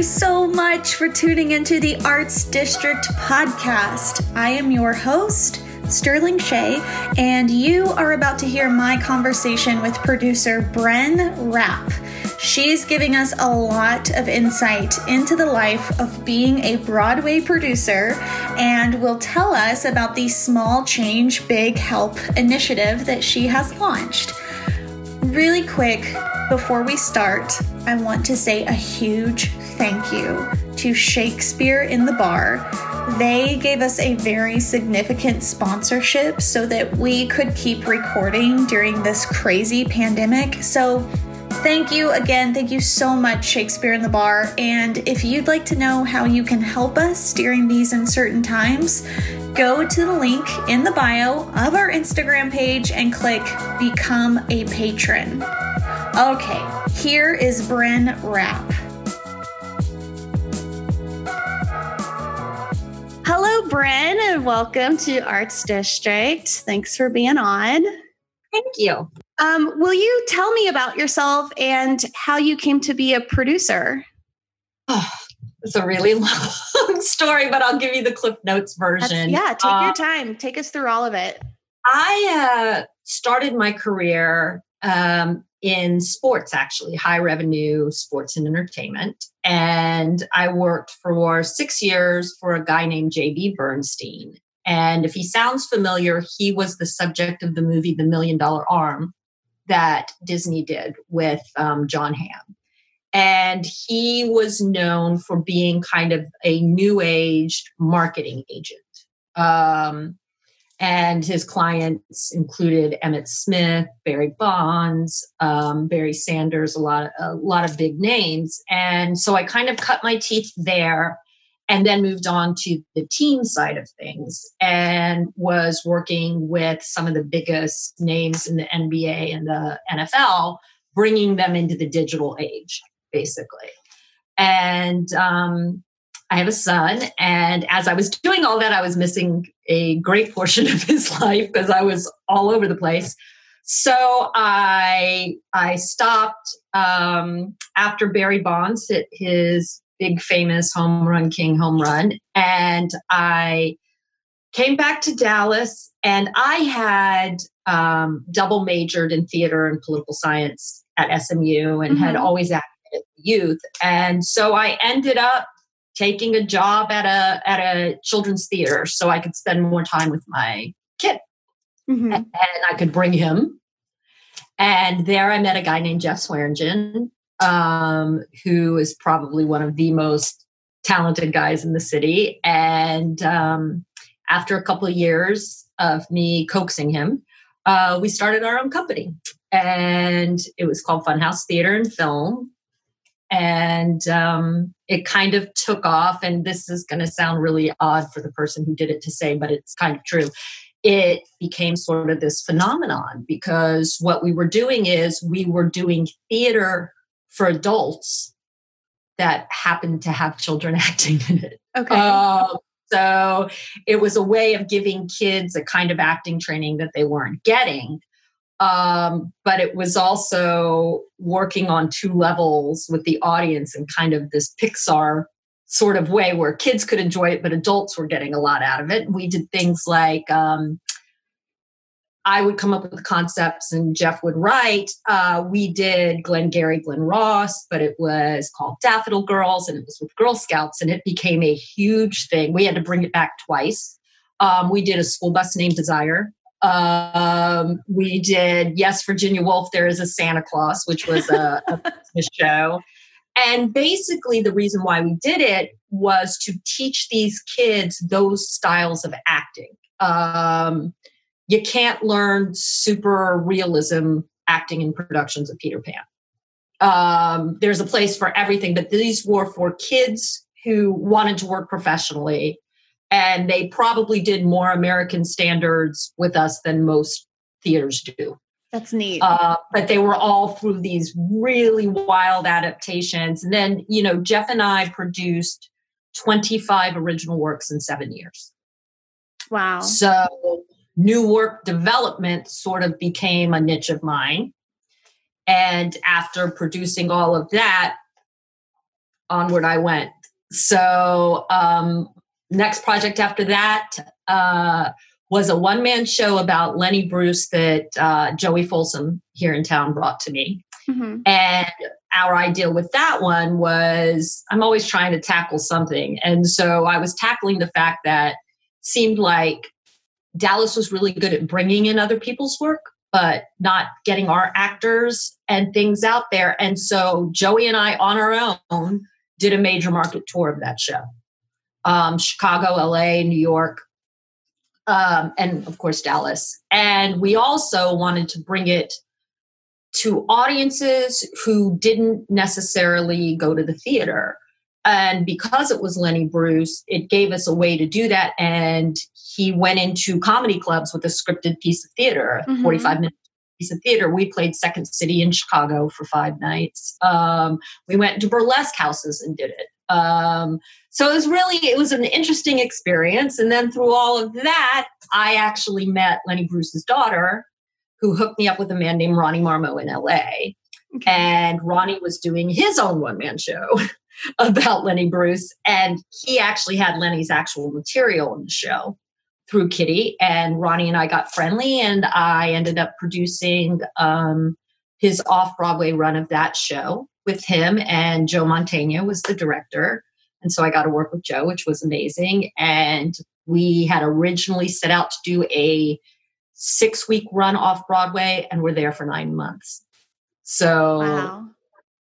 you so much for tuning into the Arts District podcast. I am your host, Sterling Shea, and you are about to hear my conversation with producer Bren Rapp. She's giving us a lot of insight into the life of being a Broadway producer and will tell us about the Small Change Big Help initiative that she has launched. Really quick, before we start, I want to say a huge thank you to Shakespeare in the Bar. They gave us a very significant sponsorship so that we could keep recording during this crazy pandemic. So, Thank you again. Thank you so much, Shakespeare in the Bar. And if you'd like to know how you can help us during these uncertain times, go to the link in the bio of our Instagram page and click Become a Patron. Okay, here is Bren Rapp. Hello, Bren, and welcome to Arts District. Thanks for being on. Thank you. Um, will you tell me about yourself and how you came to be a producer? Oh, it's a really long story, but I'll give you the Cliff Notes version. That's, yeah, take uh, your time. Take us through all of it. I uh, started my career um, in sports, actually, high revenue sports and entertainment. And I worked for six years for a guy named J.B. Bernstein. And if he sounds familiar, he was the subject of the movie The Million Dollar Arm that Disney did with um, Jon Hamm. And he was known for being kind of a new age marketing agent. Um, and his clients included Emmitt Smith, Barry Bonds, um, Barry Sanders, a lot, of, a lot of big names. And so I kind of cut my teeth there and then moved on to the team side of things and was working with some of the biggest names in the NBA and the NFL, bringing them into the digital age, basically. And um, I have a son, and as I was doing all that, I was missing a great portion of his life because I was all over the place. So I I stopped um, after Barry Bonds hit his big famous home run king home run, and I came back to Dallas, and I had um, double majored in theater and political science at SMU, and mm-hmm. had always acted youth, and so I ended up taking a job at a at a children's theater so I could spend more time with my kid. Mm-hmm. And, I could bring him. And there I met a guy named Jeff Swearingen, um, who is probably one of the most talented guys in the city. And um, after a couple of years of me coaxing him, uh, we started our own company. And it was called Funhouse Theater and Film and um, it kind of took off and this is going to sound really odd for the person who did it to say but it's kind of true. It became sort of this phenomenon because what we were doing is we were doing theater for adults that happened to have children acting in it. Okay. Uh, so it was a way of giving kids a kind of acting training that they weren't getting um, but it was also working on two levels with the audience in kind of this Pixar sort of way where kids could enjoy it, but adults were getting a lot out of it. We did things like um, I would come up with concepts and Jeff would write. Uh, we did Glengarry Glen Ross, but it was called Daffodil Girls and it was with Girl Scouts and it became a huge thing. We had to bring it back twice. Um, we did a school bus named Desire um, we did Yes, Virginia Woolf, There is a Santa Claus, which was a, a Christmas show. And basically, the reason why we did it was to teach these kids those styles of acting. Um, you can't learn super realism acting in productions of Peter Pan. Um, there's a place for everything, but these were for kids who wanted to work professionally and they probably did more American standards with us than most theaters do. That's neat. Uh, but they were all through these really wild adaptations. And then, you know, Jeff and I produced 25 original works in seven years. Wow. So new work development sort of became a niche of mine. And after producing all of that, onward I went. So, um, next project after that uh, was a one man show about Lenny Bruce that uh, Joey Folsom here in town brought to me. Mm-hmm. And our idea with that one was I'm always trying to tackle something. And so I was tackling the fact that seemed like Dallas was really good at bringing in other people's work, but not getting our actors and things out there. And so Joey and I, on our own, did a major market tour of that show um, Chicago, LA, New York, um, and of course, Dallas. And we also wanted to bring it to audiences who didn't necessarily go to the theater. And because it was Lenny Bruce, it gave us a way to do that. And he went into comedy clubs with a scripted piece of theater, mm-hmm. 45 minute piece of theater. We played Second City in Chicago for five nights. Um, we went to burlesque houses and did it. Um, so it was really it was an interesting experience. And then through all of that, I actually met Lenny Bruce's daughter, who hooked me up with a man named Ronnie Marmo in LA. Okay. And Ronnie was doing his own one man show about Lenny Bruce. And he actually had Lenny's actual material in the show through Kitty. And Ronnie and I got friendly, and I ended up producing um, his off Broadway run of that show with him. And Joe Mantegna was the director. And so I got to work with Joe, which was amazing. And we had originally set out to do a six week run off Broadway, and we're there for nine months. So wow.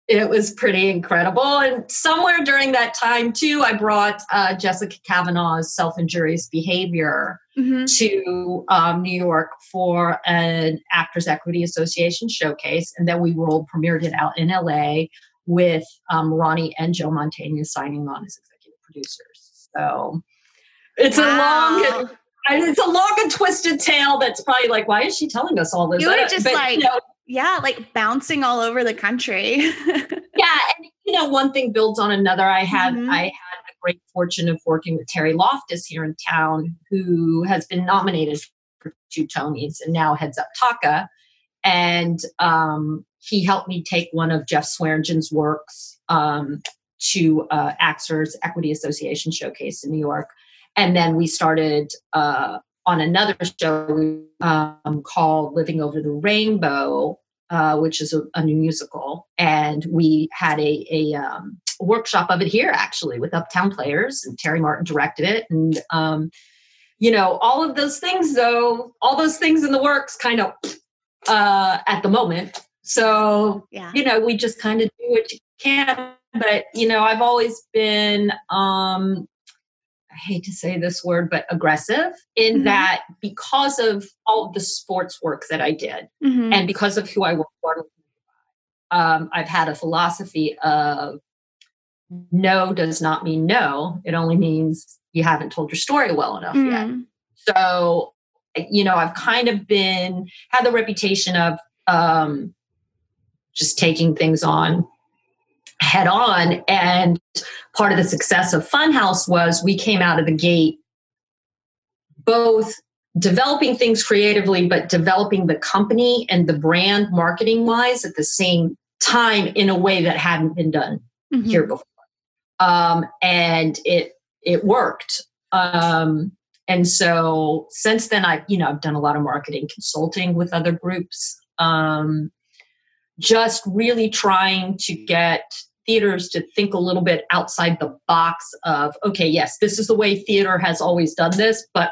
It was pretty incredible. And somewhere during that time, too, I brought uh, Jessica Kavanaugh's self injurious behavior mm-hmm. to um, New York for an Actors Equity Association showcase. And then we world premiered it out in LA with um, Ronnie and Joe Mantegna signing on as executive producers. So it's wow. a long it's a long and twisted tale that's probably like, why is she telling us all this? You were just but, like, you know, yeah, like bouncing all over the country. yeah, and you know, one thing builds on another. I had mm-hmm. I had the great fortune of working with Terry Loftis here in town, who has been nominated for two Tonys and now heads up TACA. And um, he helped me take one of Jeff Swearingen's works um, to uh, Actors Equity Association showcase in New York and then we started uh, on another show um, called Living Over the Rainbow, uh, which is a, a, new musical. And we had a, a, um, workshop of it here, actually, with Uptown Players, and Terry Martin directed it. And, um, you know, all of those things, though, all those things in the works kind of uh, at the moment. So, yeah. you know, we just kind of do what you can. But, you know, I've always been um, hate to say this word, but aggressive in mm-hmm. that because of all of the sports work that I did mm-hmm. and because of who I work for, um, I've had a philosophy of no does not mean no. It only means you haven't told your story well enough mm-hmm. yet. So, you know, I've kind of been, had the reputation of um, just taking things on head on. And part of the success of Funhouse was we came out of the gate both developing things creatively, but developing the company and the brand marketing wise at the same time in a way that hadn't been done mm-hmm. here before. Um, and it it worked. Um, and so since then, I've you know I've done a lot of marketing consulting with other groups. Um, just really trying to get theaters to think a little bit outside the box of okay yes this is the way theater has always done this but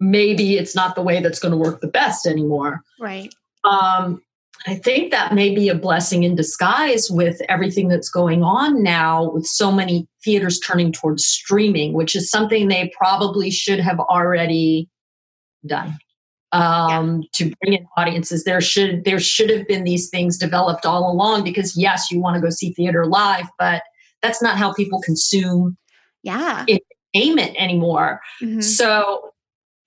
maybe it's not the way that's going to work the best anymore. Right. Um, i think that may be a blessing in disguise with everything that's going on now with so many theaters turning towards streaming which is something they probably should have already done um, yeah. to bring in audiences. There should there should have been these things developed all along because yes, you want to go see theater live, but that's not how people consume yeah entertainment anymore. Mm-hmm. So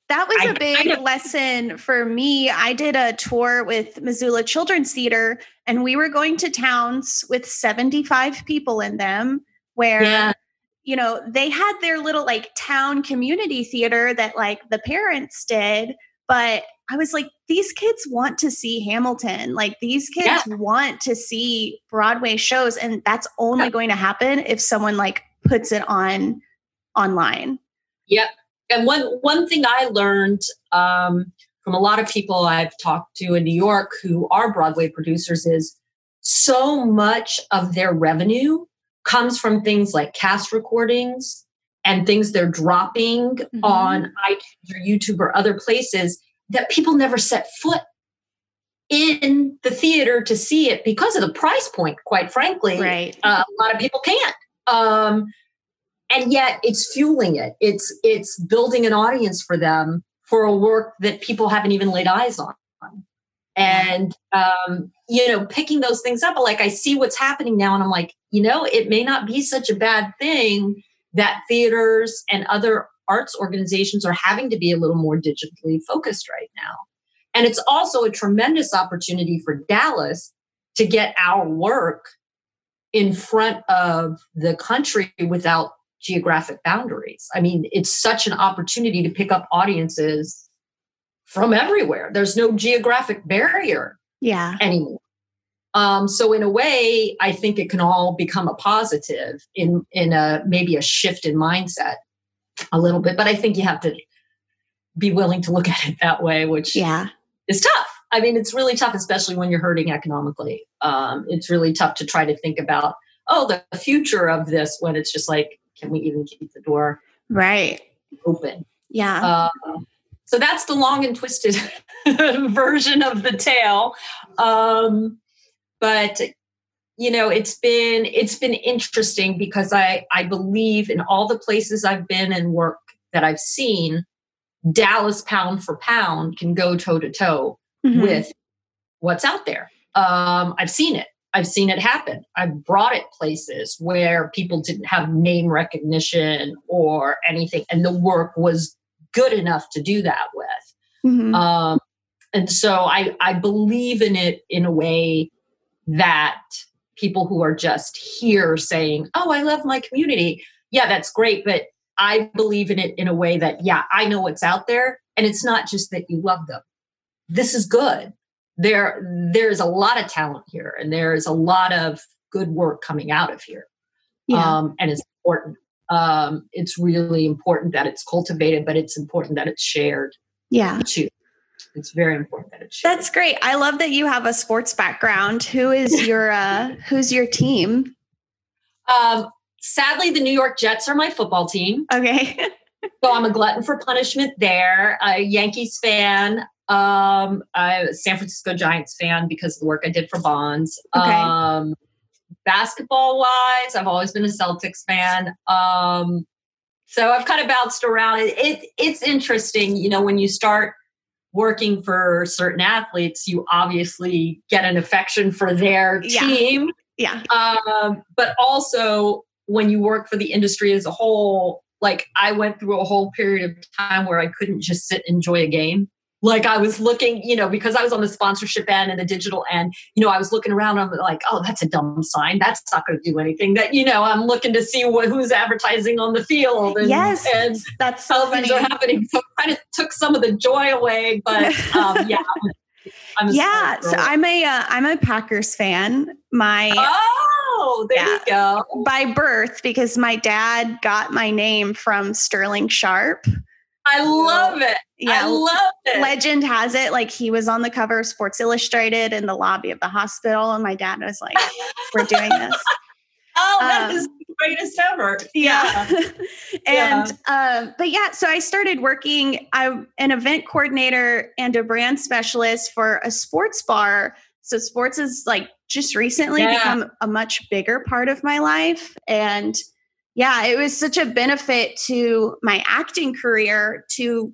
that was I, a big lesson for me. I did a tour with Missoula Children's Theater, and we were going to towns with 75 people in them where yeah. you know they had their little like town community theater that like the parents did but I was like, these kids want to see Hamilton. Like these kids yeah. want to see Broadway shows. And that's only yeah. going to happen if someone like puts it on online. Yep. And one one thing I learned um, from a lot of people I've talked to in New York who are Broadway producers is so much of their revenue comes from things like cast recordings and things they're dropping mm-hmm. on iTunes or YouTube or other places that people never set foot in the theater to see it because of the price point, quite frankly. Right. Uh, a lot of people can't. Um, and yet it's fueling it. It's it's building an audience for them for a work that people haven't even laid eyes on. And um, you know, picking those things up, like I see what's happening now, and I'm like, you know, it may not be such a bad thing that theaters and other arts organizations are having to be a little more digitally focused right now. And it's also a tremendous opportunity for Dallas to get our work in front of the country without geographic boundaries. I mean, it's such an opportunity to pick up audiences from everywhere. There's no geographic barrier yeah. anymore. Um, so in a way, I think it can all become a positive in in a maybe a shift in mindset a little bit. But I think you have to be willing to look at it that way, which yeah is tough. I mean, it's really tough, especially when you're hurting economically. Um, it's really tough to try to think about oh the future of this when it's just like can we even keep the door right open? Yeah. Uh, so that's the long and twisted version of the tale. Um, but you know it's been it's been interesting because i i believe in all the places i've been and work that i've seen dallas pound for pound can go toe to toe with what's out there. Um i've seen it. I've seen it happen. I've brought it places where people didn't have name recognition or anything and the work was good enough to do that with. Mm-hmm. um and so i i believe in it in a way that people who are just here saying, Oh, I love my community. Yeah, that's great. But I believe in it in a way that, yeah, I know what's out there. And it's not just that you love them. This is good. There, there's a lot of talent here and there's a lot of good work coming out of here. Yeah. Um, and it's important. Um, it's really important that it's cultivated, but it's important that it's shared. Yeah. Too it's very important that it's That's great. I love that you have a sports background. Who is your uh who's your team? Um sadly the New York Jets are my football team. Okay. so I'm a glutton for punishment there. A Yankees fan, um a San Francisco Giants fan because of the work I did for Bonds. Okay. Um basketball wise, I've always been a Celtics fan. Um so I've kind of bounced around. It, it, it's interesting, you know, when you start working for certain athletes, you obviously get an affection for their team. Yeah. yeah. Um, but also, when you work for the industry as a whole, like I went through a whole period of time where I couldn't just sit and enjoy a game like I was looking, you know, because I was on the sponsorship end and the digital end, you know, I was looking around. I'm like, oh, that's a dumb sign. That's not going to do anything. That you know, I'm looking to see what who's advertising on the field. And, yes, and that's so things are happening. So kind of took some of the joy away. But um, yeah. I'm yeah, so I'm a am uh, a Packers fan. My oh, there yeah, you go. By birth, because my dad got my name from Sterling Sharpe. I love it. Yeah, I love it. Legend has it like he was on the cover of Sports Illustrated in the lobby of the hospital, and my dad was like, "We're doing this." oh, that um, is the greatest ever. Yeah, and yeah. Uh, but yeah, so I started working. I'm an event coordinator and a brand specialist for a sports bar. So sports is like just recently yeah. become a much bigger part of my life, and yeah, it was such a benefit to my acting career to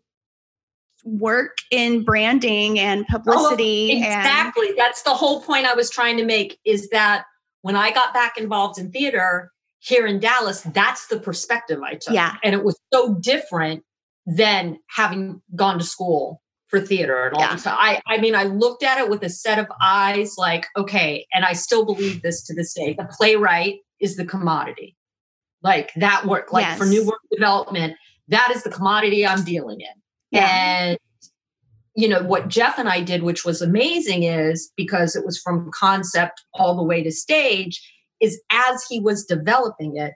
work in branding and oh, publicity. Oh, exactly. And- That's the whole point I was trying to make is that when I got back involved in theater here in Dallas, that's the perspective I took. Yeah. And it was so different than having gone to school for theater and all yeah. I, I mean, I looked at it with a set of eyes like, okay, and I still believe this to this day. The playwright is the commodity like that work like yes. for new work development that is the commodity i'm dealing in yeah. and you know what jeff and i did which was amazing is because it was from concept all the way to stage is as he was developing it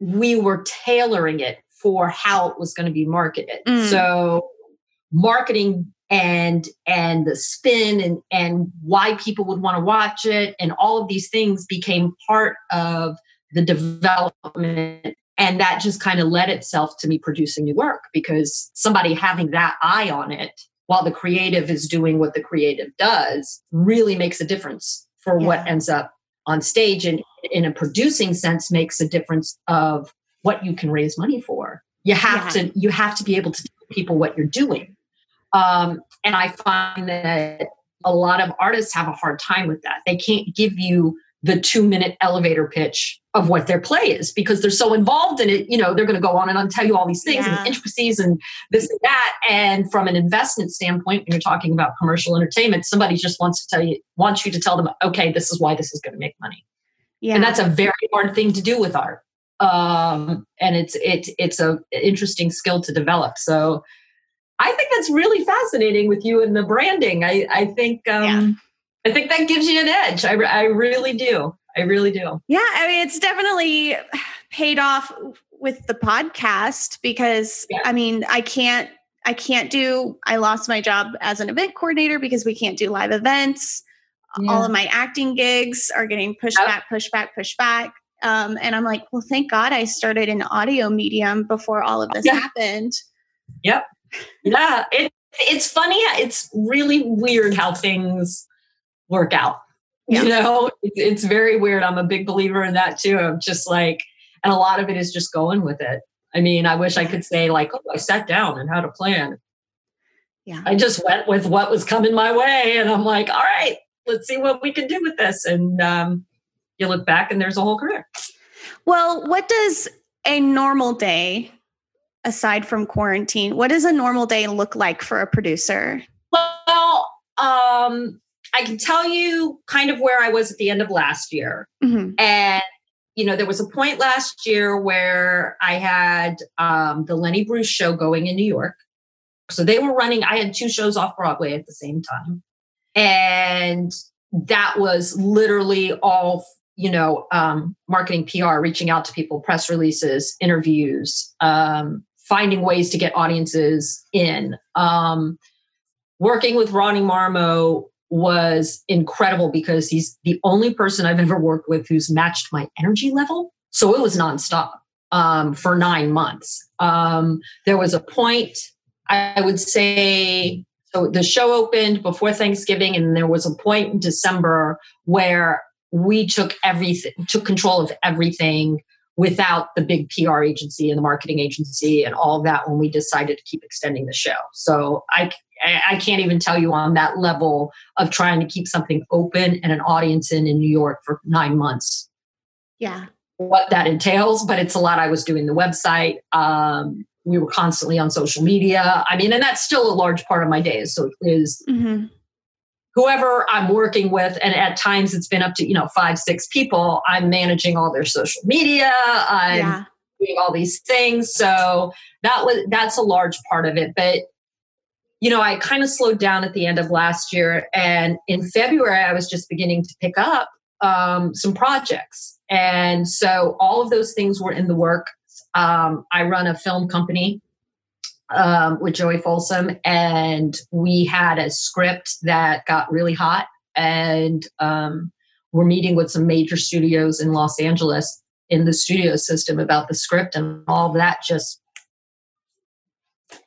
we were tailoring it for how it was going to be marketed mm. so marketing and and the spin and and why people would want to watch it and all of these things became part of the development and that just kind of led itself to me producing new work because somebody having that eye on it while the creative is doing what the creative does really makes a difference for yeah. what ends up on stage and in a producing sense makes a difference of what you can raise money for you have yeah. to you have to be able to tell people what you're doing um, and I find that a lot of artists have a hard time with that. They can't give you the two minute elevator pitch of what their play is because they're so involved in it. You know, they're going to go on and on tell you all these things yeah. and intricacies and this and that. And from an investment standpoint, when you're talking about commercial entertainment, somebody just wants to tell you, wants you to tell them, okay, this is why this is going to make money. Yeah. And that's a very hard thing to do with art. Um, and it's it's it's a interesting skill to develop. So I think that's really fascinating with you and the branding. I, I think um, yeah. I think that gives you an edge. I, I really do. I really do. Yeah, I mean, it's definitely paid off with the podcast because yeah. I mean, I can't I can't do I lost my job as an event coordinator because we can't do live events. Yeah. All of my acting gigs are getting pushed yep. back, pushed back, pushed back. Um, and I'm like, well, thank God I started an audio medium before all of this yeah. happened. Yep yeah, it, it's funny. It's really weird how things work out. Yeah. You know, it, it's very weird. I'm a big believer in that too. I'm just like, and a lot of it is just going with it. I mean, I wish I could say like, oh, I sat down and had a plan. Yeah. I just went with what was coming my way, and I'm like, all right, let's see what we can do with this. And um, you look back, and there's a whole career. Well, what does a normal day aside from quarantine? What does a normal day look like for a producer? Well, um, I can tell you kind of where I was at the end of last year. Mm-hmm. And, you know, there was a point last year where I had um, the Lenny Bruce show going in New York. So they were running, I had two shows off Broadway at the same time. And that was literally all you know um, marketing pr reaching out to people press releases interviews um, finding ways to get audiences in. Um, working with Ronnie Marmo was incredible because he's the only person I've ever worked with who's matched my energy level. So it was nonstop um, for nine months. Um, there was a point, I would say, so the show opened before Thanksgiving, and there was a point in December where we took everything, took control of everything without the big PR agency and the marketing agency and all of that when we decided to keep extending the show. So I I can't even tell you on that level of trying to keep something open and an audience in in New York for 9 months. Yeah. What that entails, but it's a lot I was doing the website um, we were constantly on social media. I mean, and that's still a large part of my days. So is mm-hmm whoever I'm working with, and at times it's been up to, you know, five, six people, I'm managing all their social media. I'm yeah. doing all these things. So that was that's a large part of it. But you know, I kind of slowed down at the end of last year. And in February, I was just beginning to pick up um, some projects. And so all of those things were in the work. Um, I run a film company um, with Joey Folsom, and we had a script that got really hot, and um, we're meeting with some major studios in Los Angeles in the studio system about the script, and all of that just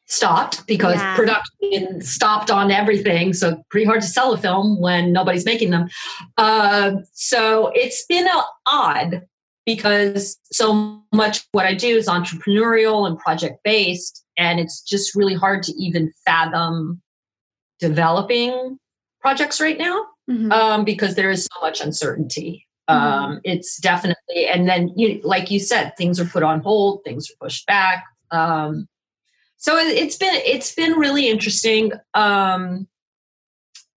stopped because yeah. production stopped on everything. So pretty hard to sell a film when nobody's making them. Uh, so it's been a, odd because so much what I do is entrepreneurial and project based and it's just really hard to even fathom developing projects right now mm-hmm. um, because there is so much uncertainty mm-hmm. um, it's definitely and then you like you said things are put on hold things are pushed back um, so it, has been it's been really interesting um,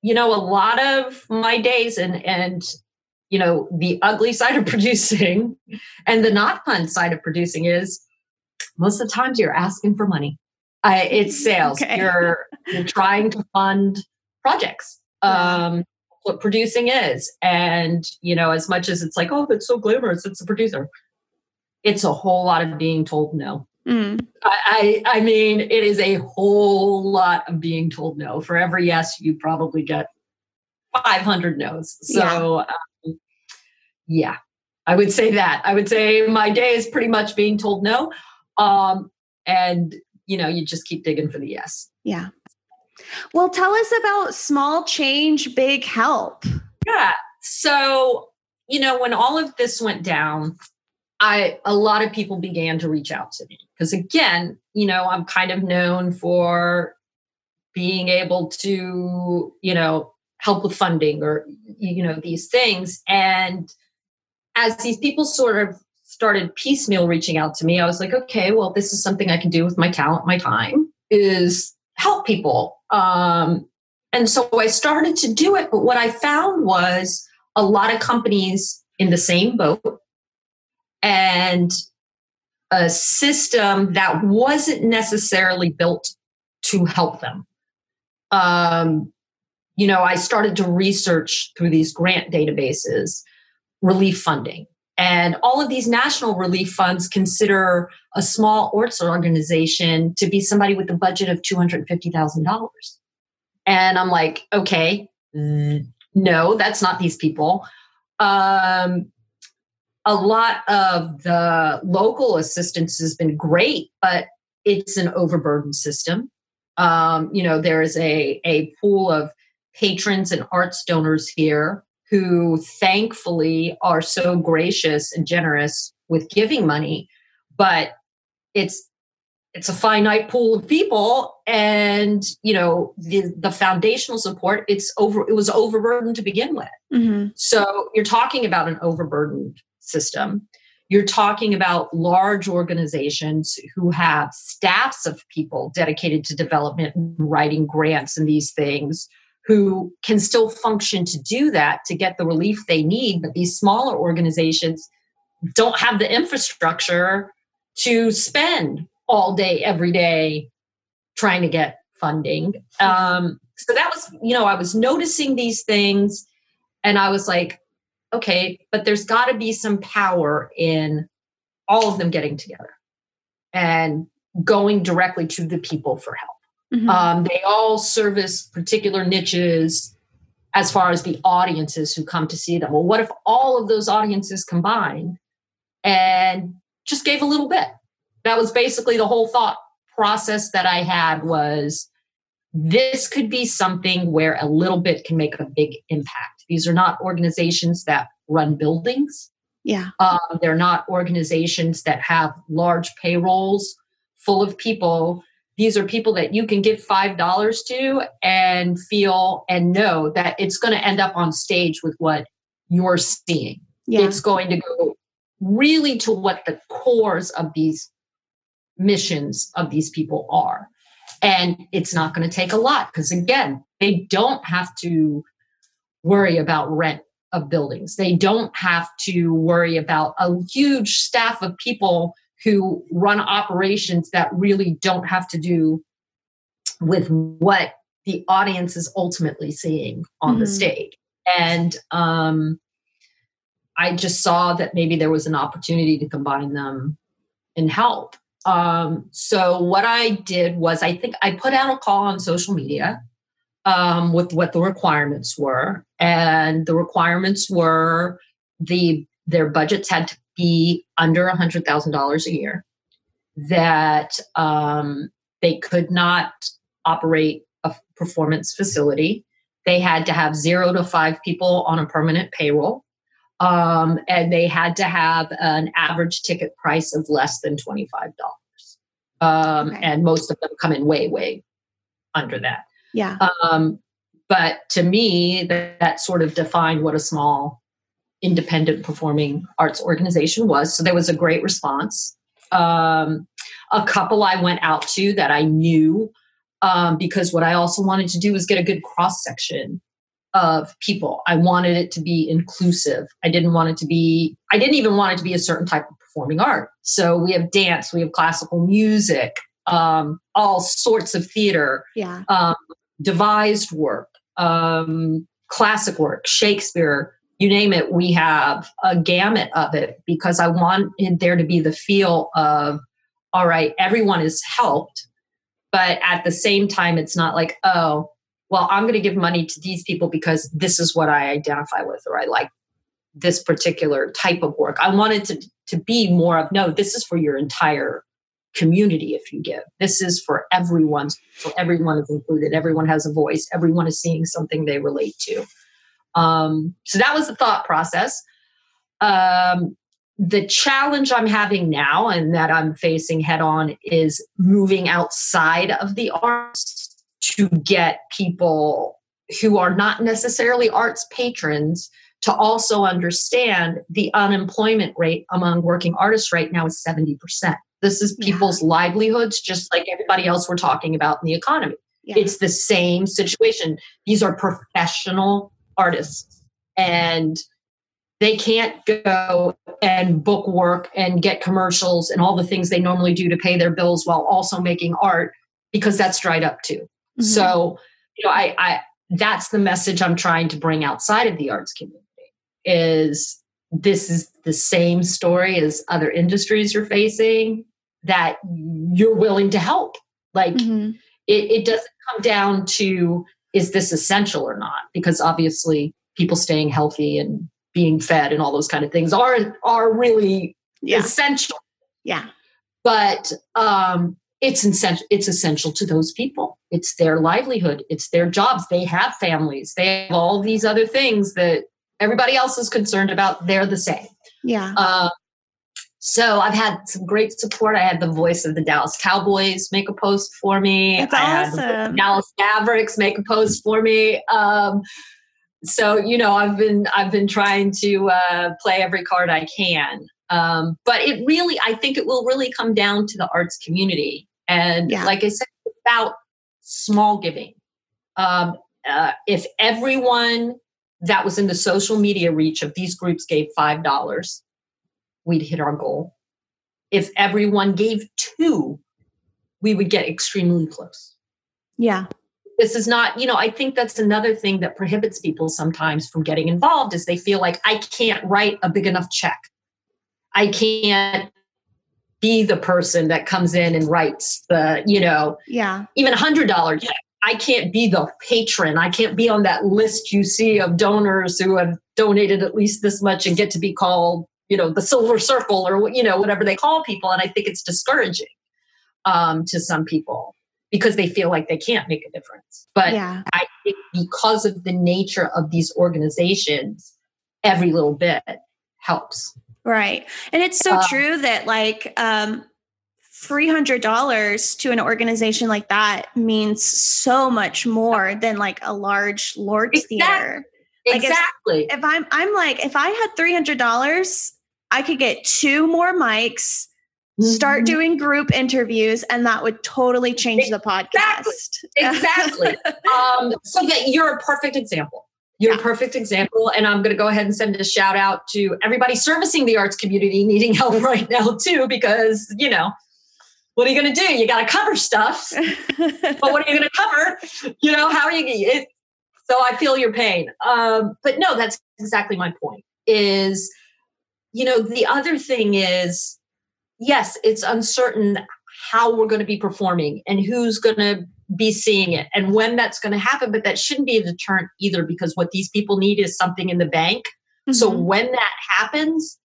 you know a lot of my days and and you know the ugly side of producing and the not fun side of producing is most of the times you're asking for money. I, it's sales. Okay. You're you're trying to fund projects. Um, what producing is, and you know, as much as it's like, oh, it's so glamorous, it's a producer. It's a whole lot of being told no. Mm. I, I, I mean, it is a whole lot of being told no. For every yes, you probably get 500 no's. So, yeah. Yeah, I would say that. I would say my day is pretty much being told no. Um, and, you know, you just keep digging for the yes. Yeah. Well, tell us about small change, big help. Yeah. So, you know, when all of this went down, I a lot of people began to reach out to me because again, you know, I'm kind of known for being able to, you know, help with funding or you know these things and as these people sort of started piecemeal reaching out to me i was like okay well this is something i can do with my talent my time is help people. Um, and so i started to do it but what i found was a lot of companies in the same boat and a system that wasn't necessarily built to help them. Um, you know, I started to research through these grant databases relief funding. And all of these national relief funds consider a small arts organization to be somebody with a budget of $250,000. And I'm like, okay, no, that's not these people. Um, a lot of the local assistance has been great, but it's an overburdened system. Um, you know, there is a, a pool of patrons and arts donors here who thankfully are so gracious and generous with giving money but it's it's a finite pool of people and you know the the foundational support it's over it was overburdened to begin with. Mm-hmm. so you're talking about an overburdened system. You're talking about large organizations who have staffs of people dedicated to development and writing grants and these things who can still function to do that to get the relief they need. But these smaller organizations don't have the infrastructure to spend all day, every day trying to get funding. Um, so that was, you know, I was noticing these things and I was like, okay, but there's got to be some power in all of them getting together and going directly to the people for help. Mm-hmm. Um, they all service particular niches as far as the audiences who come to see them. Well, what if all of those audiences combined and just gave a little bit? That was basically the whole thought process that I had was this could be something where a little bit can make a big impact. These are not organizations that run buildings. Yeah. Um, they're not organizations that have large payrolls full of people these are people that you can give five dollars to and feel and know that it's going to end up on stage with what you're seeing. Yeah. it's going to go really to what the cores of these missions of these people are. And it's not going to take a lot because again they don't have to worry about rent of buildings. They don't have to worry about a huge staff of people who run operations that really don't have to do with what the audience is ultimately seeing on mm-hmm. the stage. And um, I just saw that maybe there was an opportunity to combine them and help. Um, so what I did was I think I put out a call on social media um, with what the requirements were, and the requirements were the their budgets had to be under $100,000 a year, that um, they could not operate a performance facility. They had to have zero to five people on a permanent payroll. Um, and they had to have an average ticket price of less than $25. Um, okay. And most of them come in way, way under that. Yeah. Um, but to me, that, that sort of defined what a small independent performing arts organization was. So there was a great response. Um, a couple I went out to that I knew um, because what I also wanted to do was get a good cross section of people. I wanted it to be inclusive. I didn't want it to be, I didn't even want it to be a certain type of performing art. So we have dance, we have classical music, um, all sorts of theater, yeah, um, devised work, um, classic work, Shakespeare, you name it. We have a gamut of it because I wanted there to be the feel of, all right, everyone is helped, but at the same time, it's not like, oh, well, I'm going to give money to these people because this is what I identify with or I like this particular type of work. I wanted to, to be more of no, this is for your entire community if you give. This is for everyone. So everyone is included. Everyone has a voice. Everyone is seeing something they relate to. Um, so that was the thought process. Um, the challenge I'm having now and that I'm facing head on is moving outside of the arts to get people who are not necessarily arts patrons to also understand the unemployment rate among working artists right now is 70%. This is people's yeah. livelihoods, just like everybody else we're talking about in the economy. Yeah. It's the same situation. These are professional artists and they can't go and book work and get commercials and all the things they normally do to pay their bills while also making art because that's dried up too. Mm-hmm. So, you know, I, I that's the message I'm trying to bring outside of the arts community is this is the same story as other industries you're facing that you're willing to help. Like mm-hmm. it, it doesn't come down to is this essential or not? Because obviously people staying healthy and being fed and all those kind of things are are really yeah. essential. Yeah. But um it's essential it's essential to those people. It's their livelihood, it's their jobs. They have families. They have all these other things that everybody else is concerned about. They're the same. Yeah. Uh, so I've had some great support. I had the voice of the Dallas Cowboys make a post for me. That's I awesome. Dallas Mavericks make a post for me. Um, so you know, I've been I've been trying to uh, play every card I can. Um, but it really, I think it will really come down to the arts community. And yeah. like I said, about small giving. Um, uh, if everyone that was in the social media reach of these groups gave five dollars we'd hit our goal. If everyone gave two, we would get extremely close. Yeah. This is not, you know, I think that's another thing that prohibits people sometimes from getting involved is they feel like I can't write a big enough check. I can't be the person that comes in and writes the, you know, yeah, even a hundred dollar check. I can't be the patron. I can't be on that list you see of donors who have donated at least this much and get to be called you know the silver circle or you know whatever they call people and i think it's discouraging um, to some people because they feel like they can't make a difference but yeah. i think because of the nature of these organizations every little bit helps right and it's so uh, true that like um $300 to an organization like that means so much more than like a large Lord's exactly. theater. Like exactly. If, if, I'm I'm like if I had $300 I could get two more mics, mm-hmm. start doing group interviews, and that would totally change the podcast. Exactly. um, so that you're a perfect example. You're yeah. a perfect example. And I'm going to go ahead and send a shout out to everybody servicing the arts community needing help right now, too, because, you know, what are you going to do? You got to cover stuff. but what are you going to cover? You know, how are you? It, so I feel your pain. Um, but no, that's exactly my point is you know, the other thing is, yes, it's uncertain how we're going to be performing and who's going to be seeing it and when that's going to happen. But that shouldn't be a deterrent either because what these people need is something in the bank. Mm-hmm. So when that happens,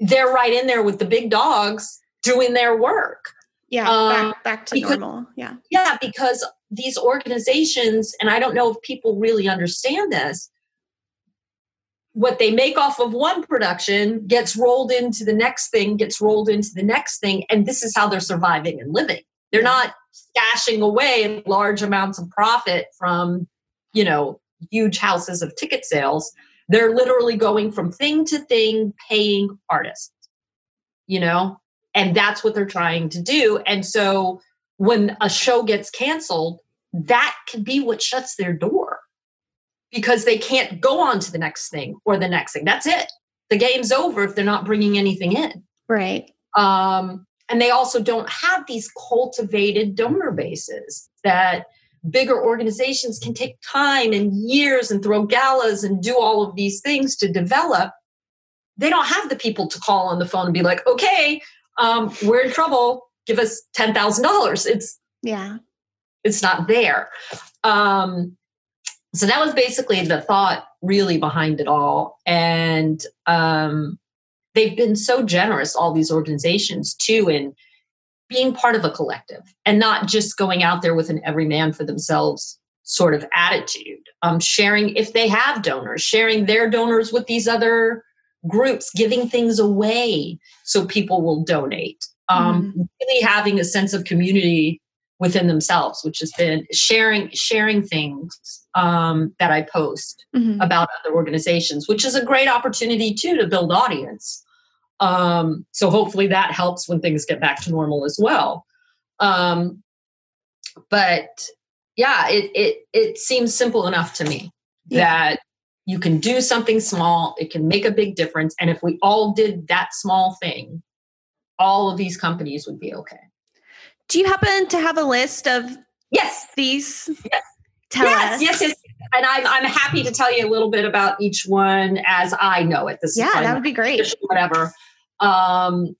they're right in there with the big dogs doing their work. Yeah, um, back, back to because, normal. Yeah. Yeah, because these organizations, and I don't know if people really understand this, what they make off of one production gets rolled into the next thing, gets rolled into the next thing, and this is how they're surviving and living. They're not stashing away large amounts of profit from, you know, huge houses of ticket sales. They're literally going from thing to thing, paying artists, you know, and that's what they're trying to do. And so when a show gets canceled, that could be what shuts their door because they can't go on to the next thing or the next thing. That's it. The game's over if they're not bringing anything in. Right. Um, and they also don't have these cultivated donor bases that bigger organizations can take time and years and throw galas and do all of these things to develop they don't have the people to call on the phone and be like okay um, we're in trouble give us $10000 it's yeah it's not there um, so that was basically the thought really behind it all and um, they've been so generous all these organizations too in being part of a collective and not just going out there with an every man for themselves sort of attitude um, sharing if they have donors sharing their donors with these other groups giving things away so people will donate um, mm. really having a sense of community within themselves which has been sharing sharing things um, that i post mm-hmm. about other organizations which is a great opportunity too to build audience um, so hopefully that helps when things get back to normal as well. Um, but yeah, it it it seems simple enough to me yeah. that you can do something small, it can make a big difference, and if we all did that small thing, all of these companies would be okay. Do you happen to have a list of yes these? Yes. Tell yes, us. Yes, yes, and I'm I'm happy to tell you a little bit about each one as I know it. This yeah, that would be great. Whatever. Um,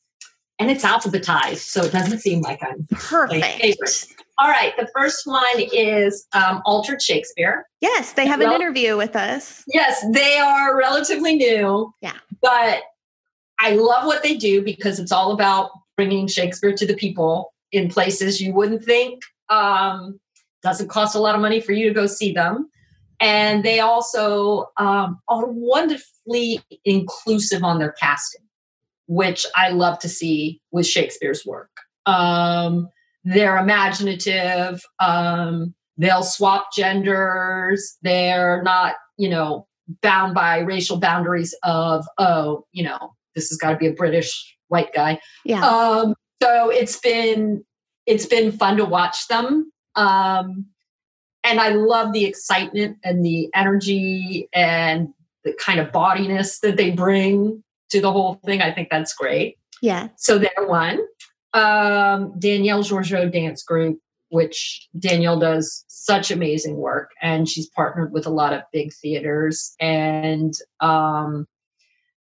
and it's alphabetized, so it doesn't seem like I'm perfect. All right, the first one is um, Altered Shakespeare. Yes, they have an interview with us. Yes, they are relatively new. Yeah. But I love what they do because it's all about bringing Shakespeare to the people in places you wouldn't think. Um, doesn't cost a lot of money for you to go see them. And they also um, are wonderfully inclusive on their casting which I love to see with Shakespeare's work. Um, they're imaginative. Um, they'll swap genders. They're not, you know, bound by racial boundaries of, oh, you know, this has got to be a British white guy. Yeah. Um, so it's been it's been fun to watch them. Um, and I love the excitement and the energy and the kind of bodiness that they bring to the whole thing. I think that's great. Yeah. So they're one. Um, Danielle Georgiou Dance Group, which Danielle does such amazing work, and she's partnered with a lot of big theaters. And um,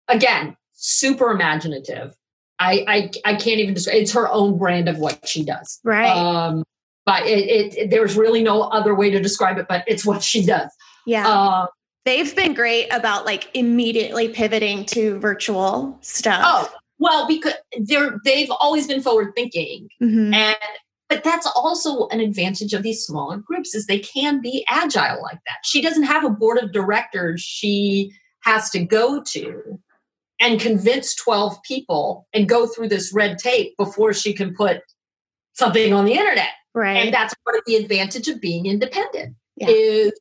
again, super imaginative. I, I I can't even describe. It's her own brand of what she does. Right. Um, but it, it, it, there's really no other way to describe it. But it's what she does. Yeah. Uh, they've been great about like immediately pivoting to virtual stuff. Oh, well, because they're they've always been forward thinking. Mm-hmm. And but that's also an advantage of these smaller groups is they can be agile like that. She doesn't have a board of directors she has to go to and convince 12 people and go through this red tape before she can put something on the internet. Right. And that's part of the advantage of being independent yeah. is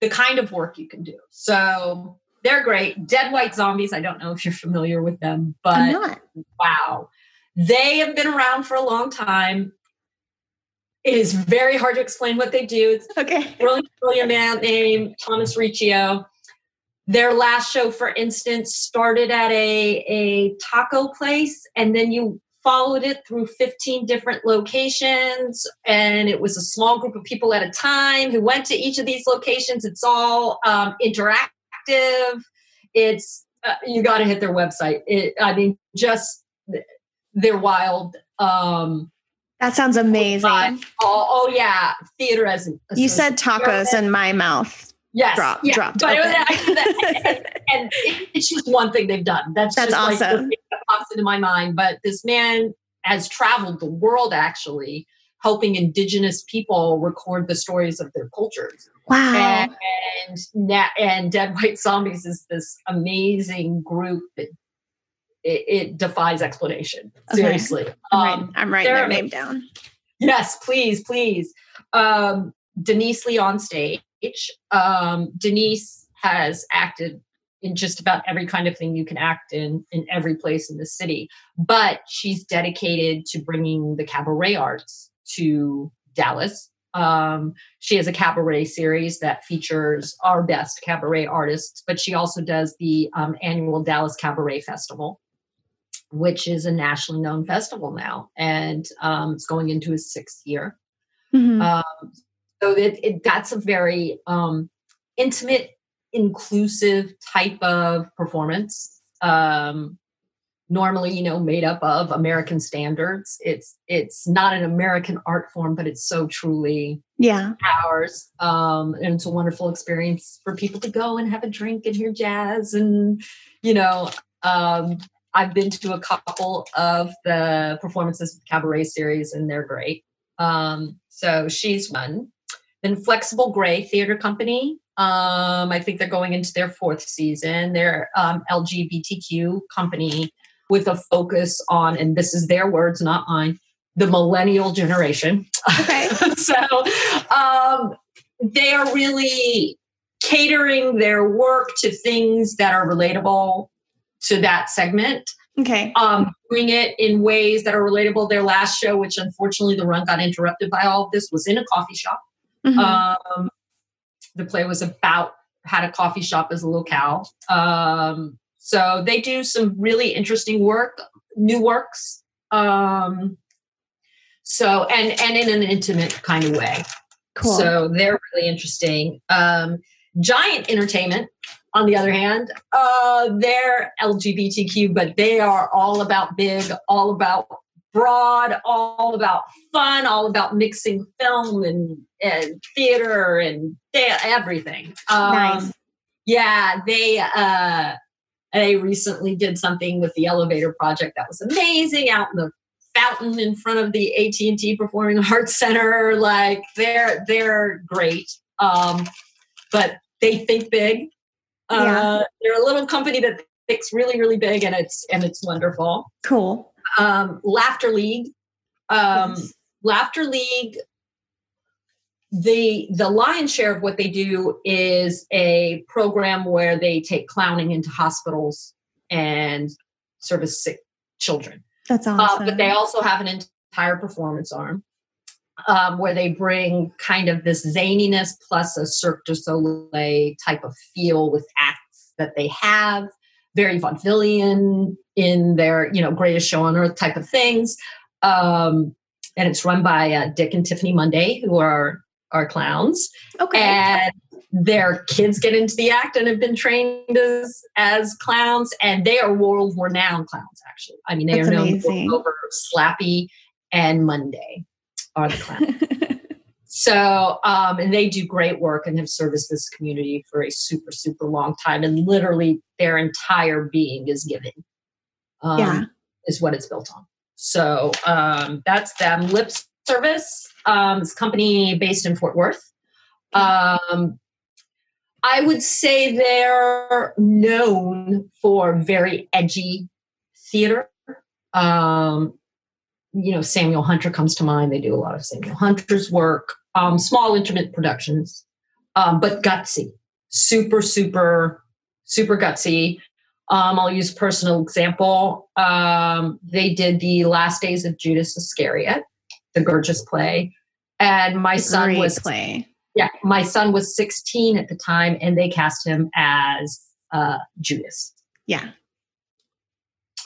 the kind of work you can do. So they're great. Dead White Zombies, I don't know if you're familiar with them, but wow. They have been around for a long time. It is very hard to explain what they do. It's okay. Brilliant, brilliant man named Thomas Riccio. Their last show, for instance, started at a, a taco place, and then you followed it through 15 different locations and it was a small group of people at a time who went to each of these locations. It's all um, interactive. It's uh, you got to hit their website. It, i mean just they're wild um, that sounds amazing. Oh, oh yeah. Theater as you said tacos in my mouth Yes, drop, yeah. dropped. But okay. and, and, it's just one thing they've done. That's that's awesome. Like that pops into my mind. But this man has traveled the world actually, helping indigenous people record the stories of their cultures. Wow! And and, and Dead White Zombies is this amazing group that it, it defies explanation. Okay. Seriously, I'm, um, I'm writing their name down. Yes, please, please. Um, Denise Lee on stage um, Denise has acted in just about every kind of thing you can act in in every place in the city but she's dedicated to bringing the cabaret arts to dallas um, she has a cabaret series that features our best cabaret artists but she also does the um, annual dallas cabaret festival which is a nationally known festival now, and um, it's going into its sixth year. Mhm. So it, it, that's a very um, intimate, inclusive type of performance. Um, normally, you know, made up of American standards. It's it's not an American art form, but it's so truly yeah. ours. Um, and it's a wonderful experience for people to go and have a drink and hear jazz. And, you know, um, I've been to a couple of the performances of the cabaret series, and they're great. Um, so she's one. Then Flexible Gray Theater Company. Um, I think they're going into their fourth season. They're um, LGBTQ company with a focus on, and this is their words, not mine, the millennial generation. Okay. so um, they are really catering their work to things that are relatable to that segment Okay. um, doing it in ways that are relatable. Their last show, which unfortunately the run got interrupted by all of this, was in a coffee shop. Mhm. Um, the play was about had a coffee shop as a locale. Um, so they do some really interesting work, new works. Um, so and and in an intimate kind of way. cool. So they're really interesting. Um, Giant Entertainment, on the other hand, uh, they're LGBTQ, but they are all about big, all about broad, all about fun, all about mixing film and, and theater and everything. Um, nice. Yeah, they uh, they recently did something with the elevator project that was amazing out in the fountain in front of the AT&T Performing Arts Center. Like they're they're great, um, but they think big. Uh, Yeah. They're a little company that thinks really really big, and it's and it's wonderful. Cool. Um, Laughter League. Um, Yes. Laughter League, the the lion's share of what they do is a program where they take clowning into hospitals and service sick children. That's Uh, awesome. but they also have an entire performance arm um, where they bring kind of this zaniness plus a Cirque du Soleil type of feel with acts that they have, very vaudevillian in their, you know, greatest show on earth type of things. Um, and it's run by uh, Dick and Tiffany Monday, who are are clowns okay. and their kids get into the act and have been trained as as clowns and they are world renowned clowns actually i mean they That's are known amazing. over slappy and monday are the clowns so um and they do great work and have serviced this community for a super super long time and literally their entire being is giving um, Yeah. is what it's built on so um that's them lip service um it's a company based in fort worth um I would say they're known for very edgy theater. Um, you know, Samuel Hunter comes to mind. They do a lot of Samuel Hunter's work, um, small intimate productions, um, but gutsy, super, super, super gutsy. Um, I'll use a personal example. Um, they did the Last Days of Judas Iscariot, the gorgeous play, and my son Great was play. yeah, my son was 16 at the time, and they cast him as uh, Judas Yeah.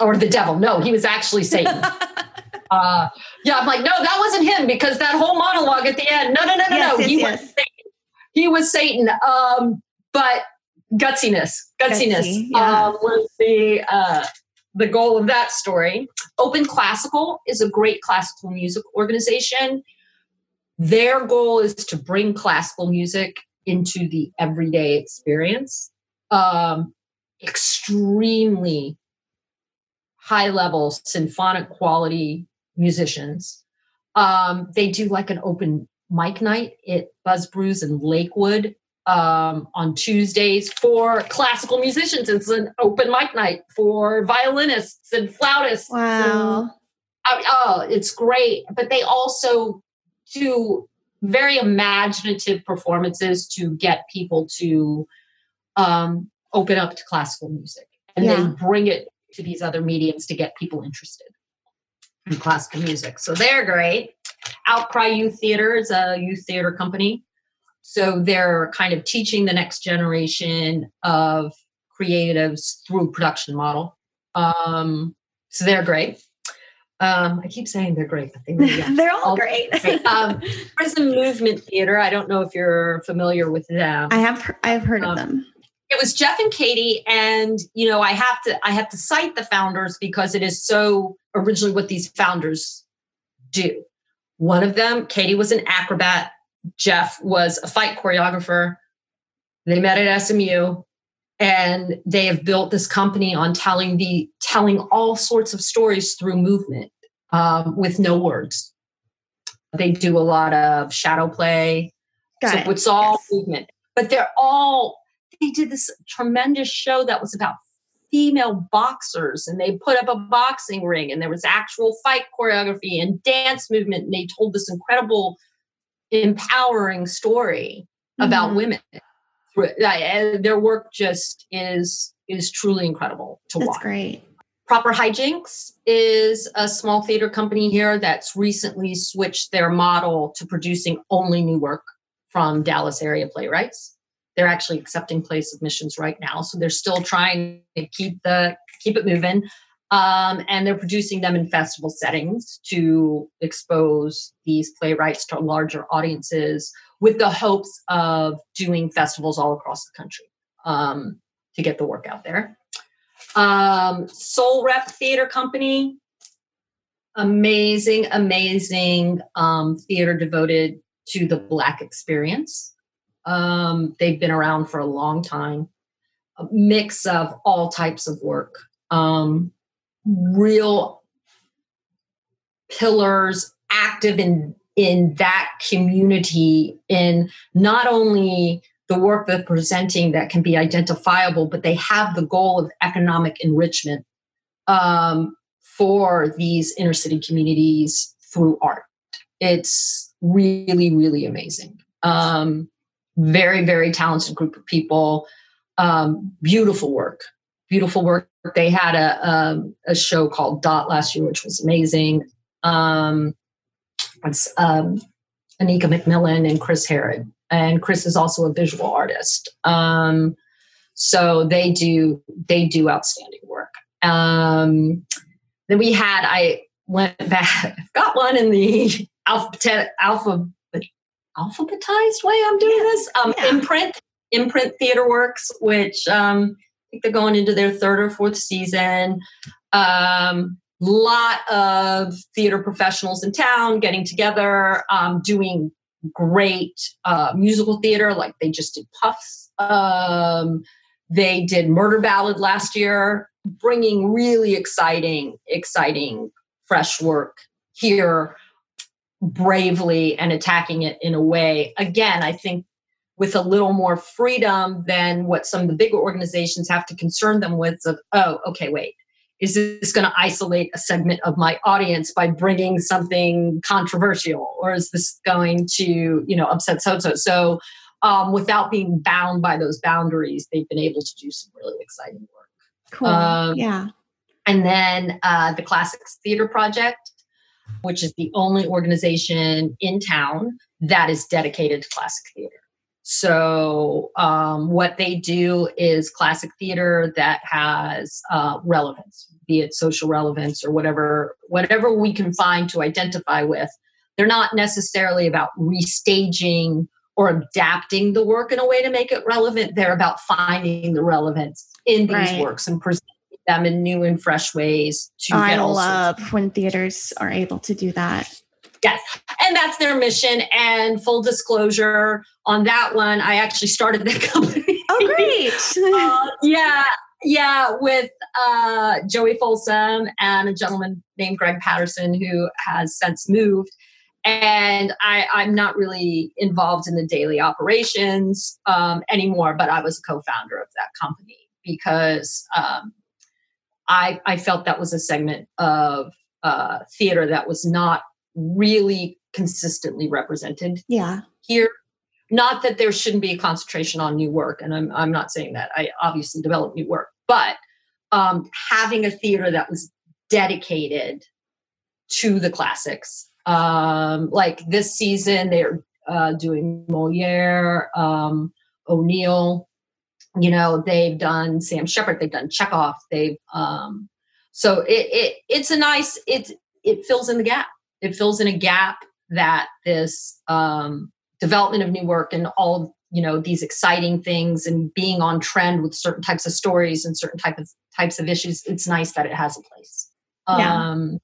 Or the devil. No, he was actually Satan. uh, yeah, I'm like, no, that wasn't him because that whole monologue at the end. No, no, no, no, Yes, no. yes, he yes. was Satan. He was Satan. Um, but gutsiness, gutsiness Gutsy, yeah. um, was the uh, the goal of that story. Open Classical is a great classical music organization. Their goal is to bring classical music into the everyday experience. Um, extremely high level symphonic quality musicians. Um, they do like an open mic night at Buzz Brews in Lakewood um, on Tuesdays for classical musicians. It's an open mic night for violinists and flautists. and wow. I- oh, it's great. But they also do very imaginative performances to get people to um, open up to classical music. And Yeah. they bring it to these other mediums to get people interested in classical music. So they're great. Outcry Youth Theater is a youth theater company. So they're kind of teaching the next generation of creatives through production model. Um, So they're great. Um, I keep saying they're great, but they really are. they're all, all great. great. Um, Prism Movement Theater. I don't know if you're familiar with them. I have. I've heard um, of them. It was Jeff and Katie, and you know, I have to. I have to cite the founders because it is so originally what these founders do. One of them, Katie, was an acrobat. Jeff was a fight choreographer. They met at SMU and they have built this company on telling the telling all sorts of stories through movement um, with no words they do a lot of shadow play Got so it. it's all yes. movement but they're all they did this tremendous show that was about female boxers and they put up a boxing ring and there was actual fight choreography and dance movement and they told this incredible empowering story mm-hmm. about women their work just is is truly incredible to that's watch. great. Proper Hijinks is a small theater company here that's recently switched their model to producing only new work from Dallas area playwrights. They're actually accepting play submissions right now, so they're still trying to keep the keep it moving. Um, and they're producing them in festival settings to expose these playwrights to larger audiences with the hopes of doing festivals all across the country um, to get the work out there. Um, Soul Rep Theater Company, amazing, amazing um, theater devoted to the Black experience. Um, they've been around for a long time, a mix of all types of work, um, real pillars active in in that community in not only the work they're presenting that can be identifiable, but they have the goal of economic enrichment um, for these inner city communities through art. It's really, really amazing. Um, very, very talented group of people. Um, beautiful work, beautiful work. They had a, a, um, a show called Dot last year, which was amazing. Um, it's um, Anyika McMillan and Chris Herod. And Chris is also a visual artist. Um, so they do they do outstanding work. Um, then we had I went back got one in the alphabet alpha alphabetized way I'm doing yeah. this. Um, yeah. Imprint Imprint Theater Works, which um, I think they're going into their third or fourth season. Um, lot of theater professionals in town getting together, um, doing great uh, musical theater, like they just did Puffs. Um, they did Murder Ballad last year, bringing really exciting, exciting, fresh work here bravely and attacking it in a way. Again, I think with a little more freedom than what some of the bigger organizations have to concern them with of, oh, okay, wait, is this going to isolate a segment of my audience by bringing something controversial? Or is this going to you know upset so so so um, without being bound by those boundaries they've been able to do some really exciting work. Cool. Um, yeah. and then uh, the classics theater project which is the only organization in town that is dedicated to classic theater so, um, what they do is classic theater that has uh, relevance, be it social relevance or whatever, whatever we can find to identify with. They're not necessarily about restaging or adapting the work in a way to make it relevant. They're about finding the relevance in these right. works and presenting them in new and fresh ways. To I love when theaters are able to do that. Yes. And that's their mission. And full disclosure on that one, I actually started that company. Oh, great. uh, yeah. Yeah. With uh, Joey Folsom and a gentleman named Greg Patterson who has since moved. And I, I'm not really involved in the daily operations um, anymore, but I was a co founder of that company because um, I, I felt that was a segment of uh, theater that was not really consistently represented yeah. here. Not that there shouldn't be a concentration on new work and i'm, I'm not saying that. I obviously develop new work but um, having a theater that was dedicated to the classics um, like this season they're uh, doing moliere um, o'neill you know they've done sam shepard they've done chekhov they've um, so it, it it's a nice it it fills in the gap. It fills in a gap that this um, development of new work and all you know these exciting things and being on trend with certain types of stories and certain type of types of issues it's nice that it has a place. Yeah. um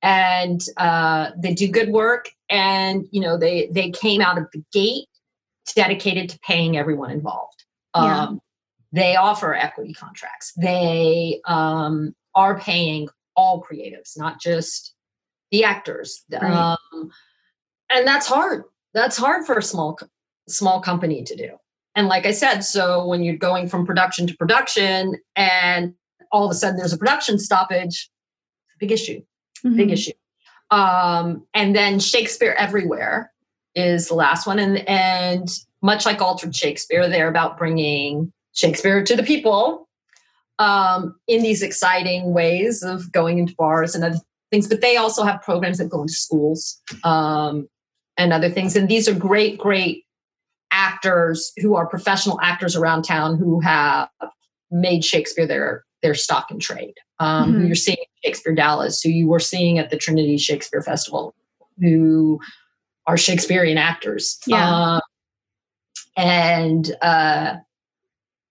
and uh they do good work and you know they they came out of the gate dedicated to paying everyone involved yeah. um they offer equity contracts they um are paying all creatives not just the actors right. um and that's hard that's hard for a small small company to do. And like I said, so when you're going from production to production and all of a sudden there's a production stoppage, big issue, mm-hmm. big issue. Um, and then Shakespeare Everywhere is the last one. And, and much like Altered Shakespeare, they're about bringing Shakespeare to the people um, in these exciting ways of going into bars and other things. But they also have programs that go into schools um, and other things. And these are great, great actors who are professional actors around town who have made Shakespeare their their stock and trade. Um, mm-hmm. Who you're seeing Shakespeare Dallas, who you were seeing at the Trinity Shakespeare Festival, who are Shakespearean actors. Yeah. Uh, and uh,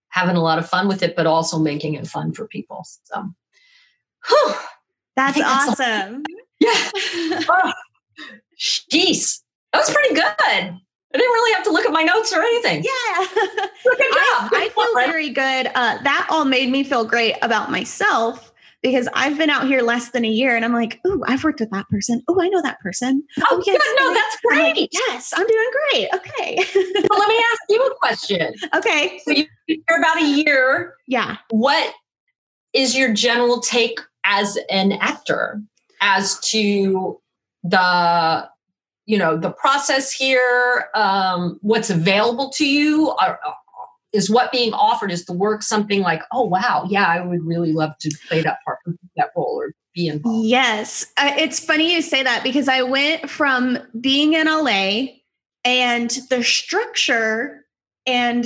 having a lot of fun with it, but also making it fun for people. So, whew, that's awesome. yeah. oh, jeez, that was pretty good. I didn't really have to look at my notes or anything. Yeah. Good job. I, I feel very good. Uh, that all made me feel great about myself because I've been out here less than a year and I'm like, oh, I've worked with that person. Oh, I know that person. Oh, oh yes. No, that's great. Like, yes, I'm doing great. Okay. well, let me ask you a question. Okay. So you're about a year. Yeah. What is your general take as an actor as to the you know the process here um, what's available to you are, is what being offered is the work something like oh wow yeah i would really love to play that part that role or be involved. Yes. Uh, it's funny you say that because i went from being in la and the structure and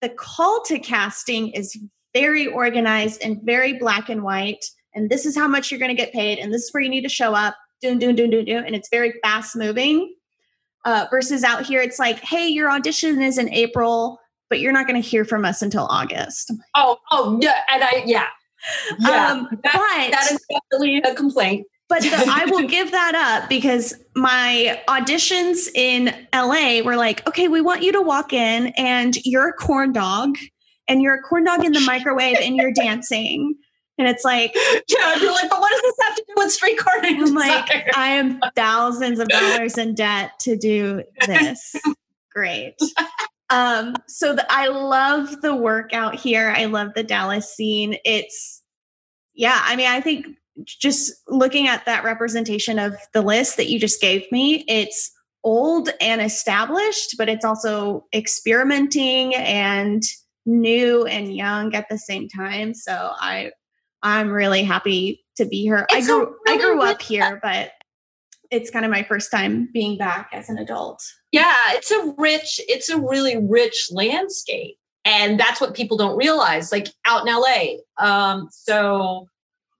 the call to casting is very organized and very black and white and this is how much you're going to get paid and this is where you need to show up doing, doing, doing, doing, doing, and it's very fast moving. Uh, versus out here, it's like, hey, your audition is in April, but you're not going to hear from us until August. Oh, oh, yeah, and I, yeah, yeah, um, that, but that is definitely a complaint. But the, I will give that up because my auditions in LA were like, okay, we want you to walk in and you're a corn dog and you're a corn dog in the microwave and you're dancing. And it's like, yeah, you're like, but what does this have to do with streetcar I'm like, I am thousands of dollars in debt to do this. Great. Um, so the, I love the work out here. I love the Dallas scene. It's, yeah, I mean, I think just looking at that representation of the list that you just gave me, it's old and established, but it's also experimenting and new and young at the same time. So I I'm really happy to be here. It's I grew really I grew up here, but it's kind of my first time being back as an adult. Yeah, it's a rich, it's a really rich landscape. And that's what people don't realize, like out in LA. Um, so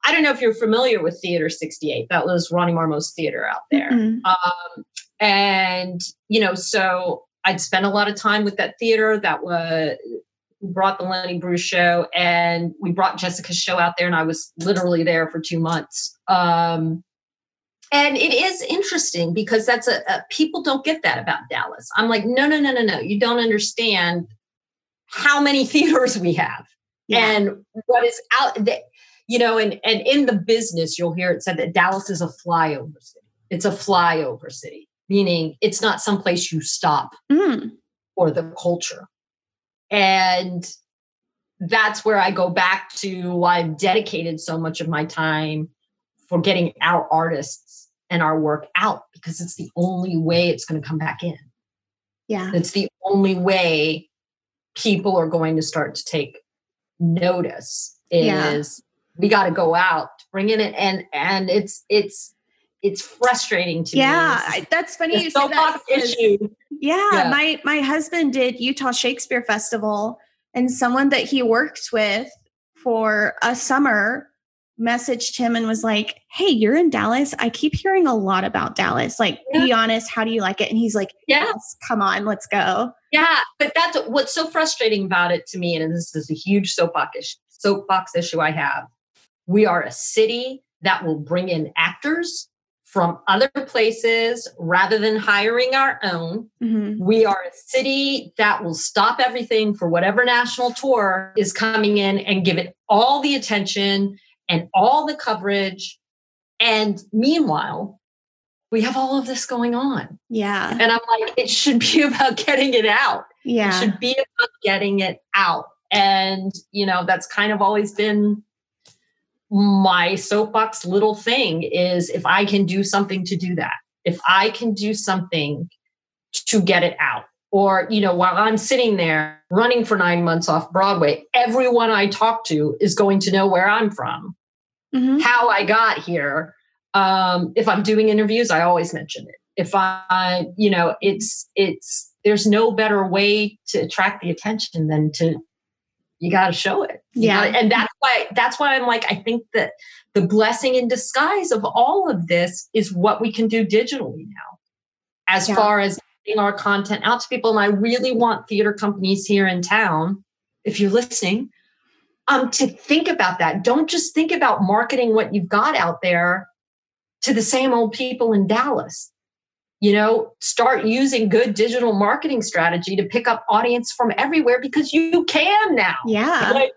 I don't know if you're familiar with Theater 68. That was Ronnie Marmo's theater out there. Mm-hmm. Um, and, you know, so I'd spent a lot of time with that theater. That was brought the Lenny Bruce show and we brought Jessica's show out there and I was literally there for two months. Um, and it is interesting because that's a, a, people don't get that about Dallas. I'm like, no, no, no, no, no. You don't understand how many theaters we have yeah. and what is out there. You know, and and in the business, you'll hear it said that Dallas is a flyover city. It's a flyover city, meaning it's not someplace you stop mm. for the culture. And that's where I go back to why I've dedicated so much of my time for getting our artists and our work out because it's the only way it's going to come back in. Yeah. It's the only way people are going to start to take notice is yeah. we got to go out, bring in it and and it's it's it's frustrating to yeah, me. Yeah, that's funny you say that. Issue. Yeah, yeah, my my husband did Utah Shakespeare Festival, and someone that he worked with for a summer messaged him and was like, Hey, you're in Dallas. I keep hearing a lot about Dallas. Like, yeah. be honest, how do you like it? And he's like, yeah. Yes, come on, let's go. Yeah. But that's what's so frustrating about it to me. And this is a huge soapbox issue, soapbox issue I have. We are a city that will bring in actors from other places rather than hiring our own. Mm-hmm. We are a city that will stop everything for whatever national tour is coming in and give it all the attention and all the coverage. And meanwhile, we have all of this going on. Yeah. And I'm like, it should be about getting it out. Yeah. It should be about getting it out. And, you know, that's kind of always been my soapbox little thing is if I can do something to do that, if I can do something to get it out. Or, you know, while I'm sitting there running for nine months off Broadway, everyone I talk to is going to know where I'm from, mm-hmm. how I got here. Um, if I'm doing interviews, I always mention it. If I, you know, it's, it's, there's no better way to attract the attention than to you got to show it. Yeah. Gotta, and that's why that's why I'm like I think that the blessing in disguise of all of this is what we can do digitally now. As yeah. far as getting our content out to people and I really want theater companies here in town if you're listening um to think about that. Don't just think about marketing what you've got out there to the same old people in Dallas. You know start using good digital marketing strategy to pick up audience from everywhere because you can now. Yeah. Like,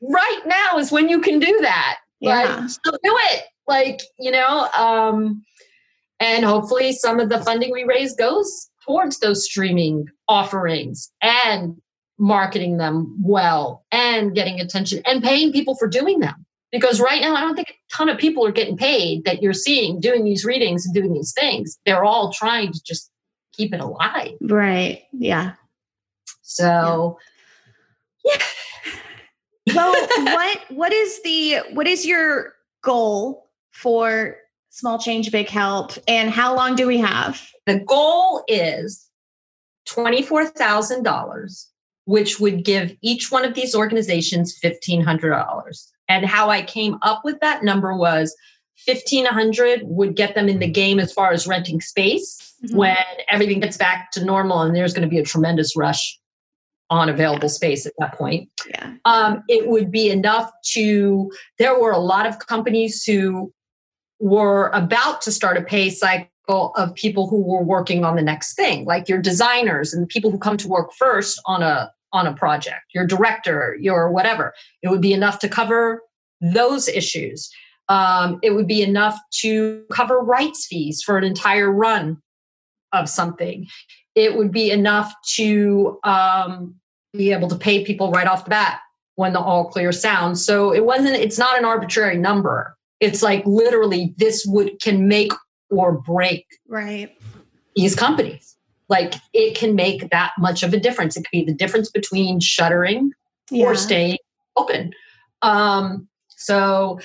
right now is when you can do that. Yeah. Like, so do it. Like you know um and hopefully some of the funding we raise goes towards those streaming offerings and marketing them well and getting attention and paying people for doing them because right now, I don't think a ton of people are getting paid that you're seeing doing these readings and doing these things. They're all trying to just keep it alive. Right. Yeah. So, yeah. yeah. well, what what is the what is your goal for small change big help and how long do we have? The goal is $24,000 which would give each one of these organizations $1500 and how I came up with that number was 1500 would get them in the game as far as renting space mm-hmm. when everything gets back to normal and there's going to be a tremendous rush on available space at that point. Yeah. Um, it would be enough to, there were a lot of companies who were about to start a pay cycle of people who were working on the next thing, like your designers and the people who come to work first on a on a project, your director, your whatever. It would be enough to cover those issues. Um, it would be enough to cover rights fees for an entire run of something. It would be enough to um, be able to pay people right off the bat when the all clear sounds. So it wasn't, it's not an arbitrary number. It's like literally this would can make or break right these companies like it can make that much of a difference. It could be the difference between shuttering yeah. or staying open. Um, so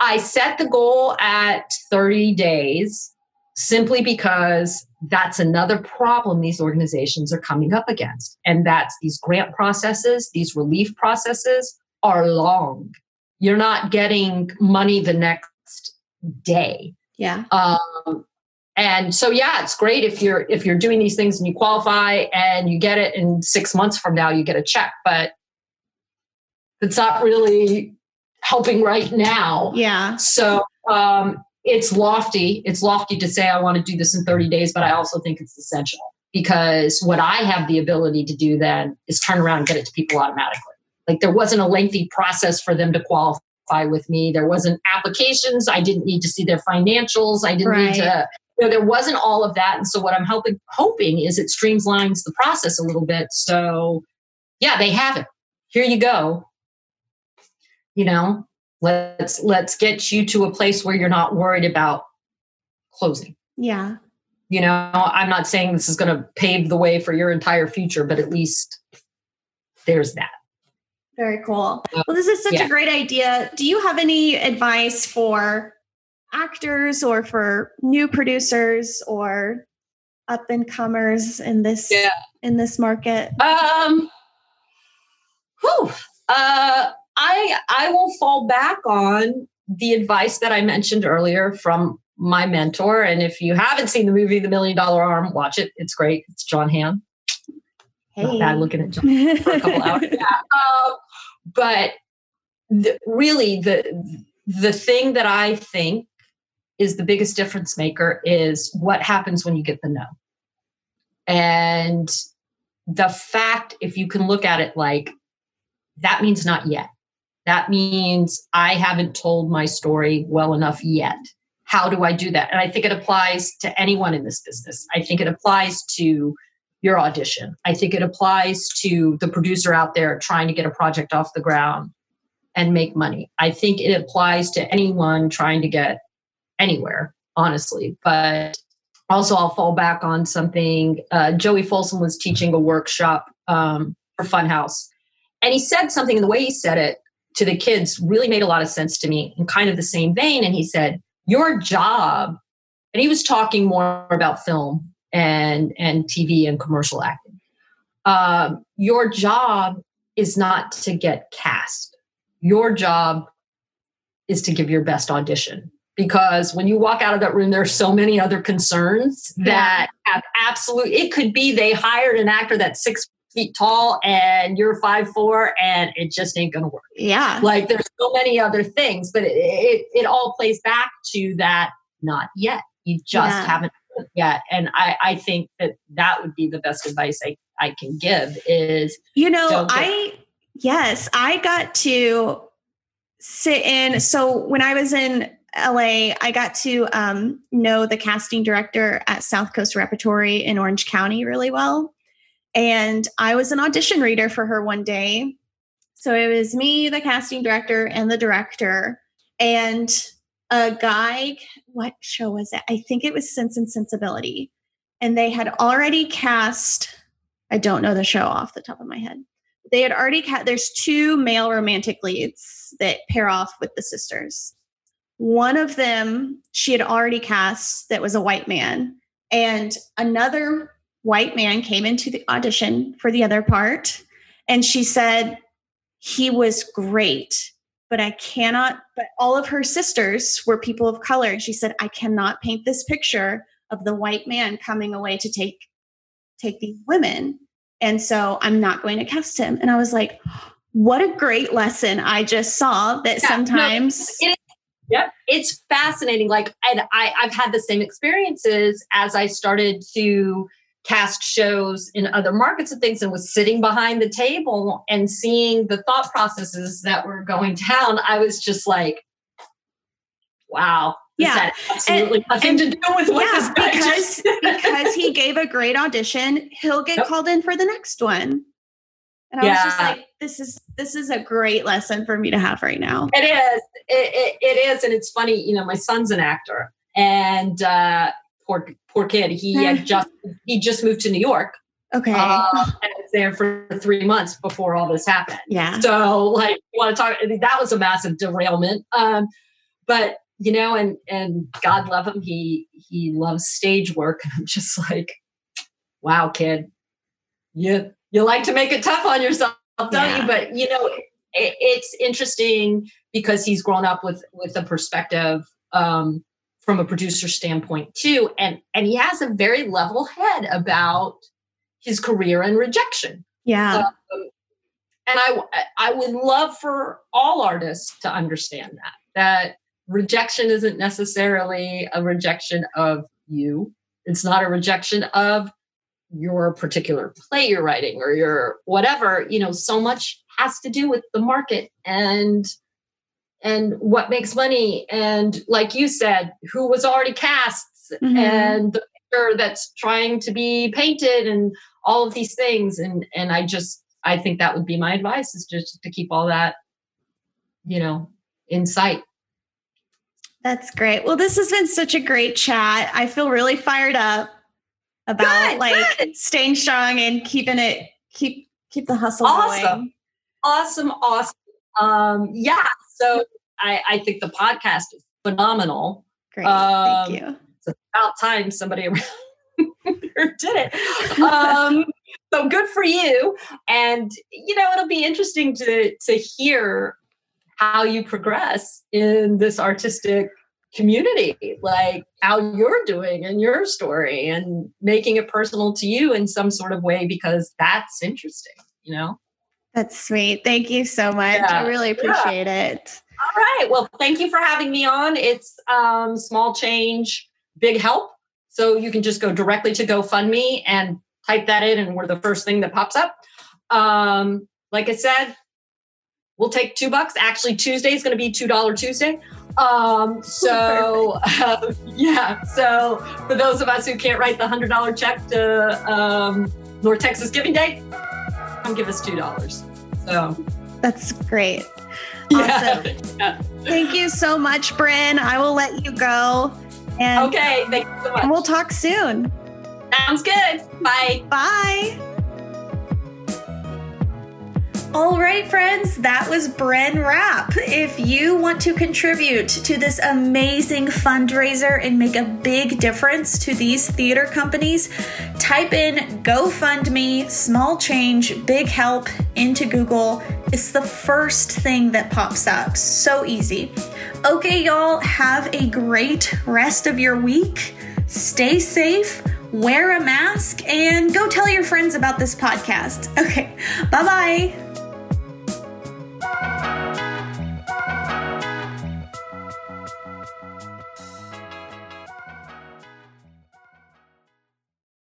I set the goal at 30 days simply because that's another problem these organizations are coming up against. And that's these grant processes, these relief processes are long. You're not getting money the next day. Yeah. Um, and so yeah it's great if you're if you're doing these things and you qualify and you get it in six months from now you get a check but it's not really helping right now. Yeah. So um, it's lofty. It's lofty to say i want to do this in 30 days but i also think it's essential because what i have the ability to do then is turn around and get it to people automatically. Like there wasn't a lengthy process for them to qualify with me. There wasn't applications. I didn't need to see their financials. I didn't right. need to you know, there wasn't all of that. And so what I'm hoping hoping is it streamlines the process a little bit. So yeah, they have it. Here you go. You know, let's let's get you to a place where you're not worried about closing. Yeah. You know, I'm not saying this is going to pave the way for your entire future, but at least there's that. Very cool. Well, this is such yeah. a great idea. Do you have any advice for actors or for new producers or up and comers in this yeah. in this market? Um whew, uh I I will fall back on the advice that I mentioned earlier from my mentor. And if you haven't seen the movie The Million Dollar Arm, watch it. It's great. It's Jon Hamm. Hey. Not bad looking at Jon for a couple hours. Yeah. Um, but the, really, the the thing that I think is the biggest difference maker is what happens when you get the no. And the fact, if you can look at it like that means not yet. That means I haven't told my story well enough yet. How do I do that? And I think it applies to anyone in this business. I think it applies to your audition. I think it applies to the producer out there trying to get a project off the ground and make money. I think it applies to anyone trying to get anywhere, honestly. But also, I'll fall back on something. Uh, Joey Folsom was teaching a workshop um, for Funhouse, and he said something, the way he said it to the kids really made a lot of sense to me in kind of the same vein. And he said, Your job, and he was talking more about film and, and TV and commercial acting. Um, your job is not to get cast. Your job is to give your best audition because when you walk out of that room there are so many other concerns yeah. that have absolute it could be they hired an actor that's six feet tall and you're five four and it just ain't gonna work yeah like there's so many other things but it it, it all plays back to that not yet you just yeah. haven't yet and i i think that that would be the best advice i i can give is you know i yes i got to sit in so when i was in LA, I got to um, know the casting director at South Coast Repertory in Orange County really well. And I was an audition reader for her one day. So it was me, the casting director, and the director. And a guy, what show was it? I think it was Sense and Sensibility. And they had already cast, I don't know the show off the top of my head. They had already cast, there's two male romantic leads that pair off with the sisters. One of them she had already cast that was a white man, and another white man came into the audition for the other part. And she said, he was great, but I cannot, but all of her sisters were people of color. And she said, I cannot paint this picture of the white man coming away to take take these women. And so I'm not going to cast him. And I was like, what a great lesson I just saw that yeah, sometimes no, Yep. It's fascinating. Like, and I, I've had the same experiences as I started to cast shows in other markets and things and was sitting behind the table and seeing the thought processes that were going down. I was just like, wow. Yeah, absolutely and, nothing and, to do with what yeah, because because he gave a great audition, he'll get yep. called in for the next one. And I yeah. was just like, this is this is a great lesson for me to have right now. It is. It, it, it is. And it's funny, you know, my son's an actor and uh poor poor kid. He had just he just moved to New York. Okay. Uh, and was there for three months before all this happened. Yeah. So like you want to talk that was a massive derailment. Um, but you know, and and God love him, he he loves stage work. And I'm just like, wow, kid. You you like to make it tough on yourself, don't yeah. you? But you know, it, it's interesting because he's grown up with with a perspective um, from a producer standpoint too, and and he has a very level head about his career and rejection. Yeah. Um, and I I would love for all artists to understand that that rejection isn't necessarily a rejection of you. It's not a rejection of your particular play you're writing or your whatever you know so much has to do with the market and and what makes money. And like you said who was already cast mm-hmm. and the picture that's trying to be painted and all of these things. And and i just i think that would be my advice is just to keep all that you know in sight. That's great. Well this has been such a great chat. I feel really fired up about good, like good. staying strong and keeping it keep keep the hustle awesome. going. Awesome, awesome. Um, yeah, so I, I think the podcast is phenomenal. Great, um, thank you. It's about time somebody around did it. Um, so good for you. And you know, it'll be interesting to to hear how you progress in this artistic community, like how you're doing and your story and making it personal to you in some sort of way because that's interesting, you know? That's sweet. Thank you so much. Yeah. I really appreciate yeah. it. All right. Well, thank you for having me on. It's um, small change, big help. So you can just go directly to GoFundMe and type that in, and we're the first thing that pops up. Um, like I said, we'll take two bucks. Actually, Tuesday is going to be two dollar Tuesday. Um, so uh, yeah. So for those of us who can't write the hundred dollar check to um, North Texas Giving Day, come give us two dollars. So that's great. Awesome. Yeah. yeah. Thank you so much, Bryn. I will let you go. And, okay, thank you so much. And we'll talk soon. Sounds good. Bye. Bye. All right, friends, that was Bren Rapp. If you want to contribute to this amazing fundraiser and make a big difference to these theater companies, type in GoFundMe, small change, big help into Google. It's the first thing that pops up. So easy. Okay, y'all, have a great rest of your week. Stay safe, wear a mask, and go tell your friends about this podcast. Okay, bye bye.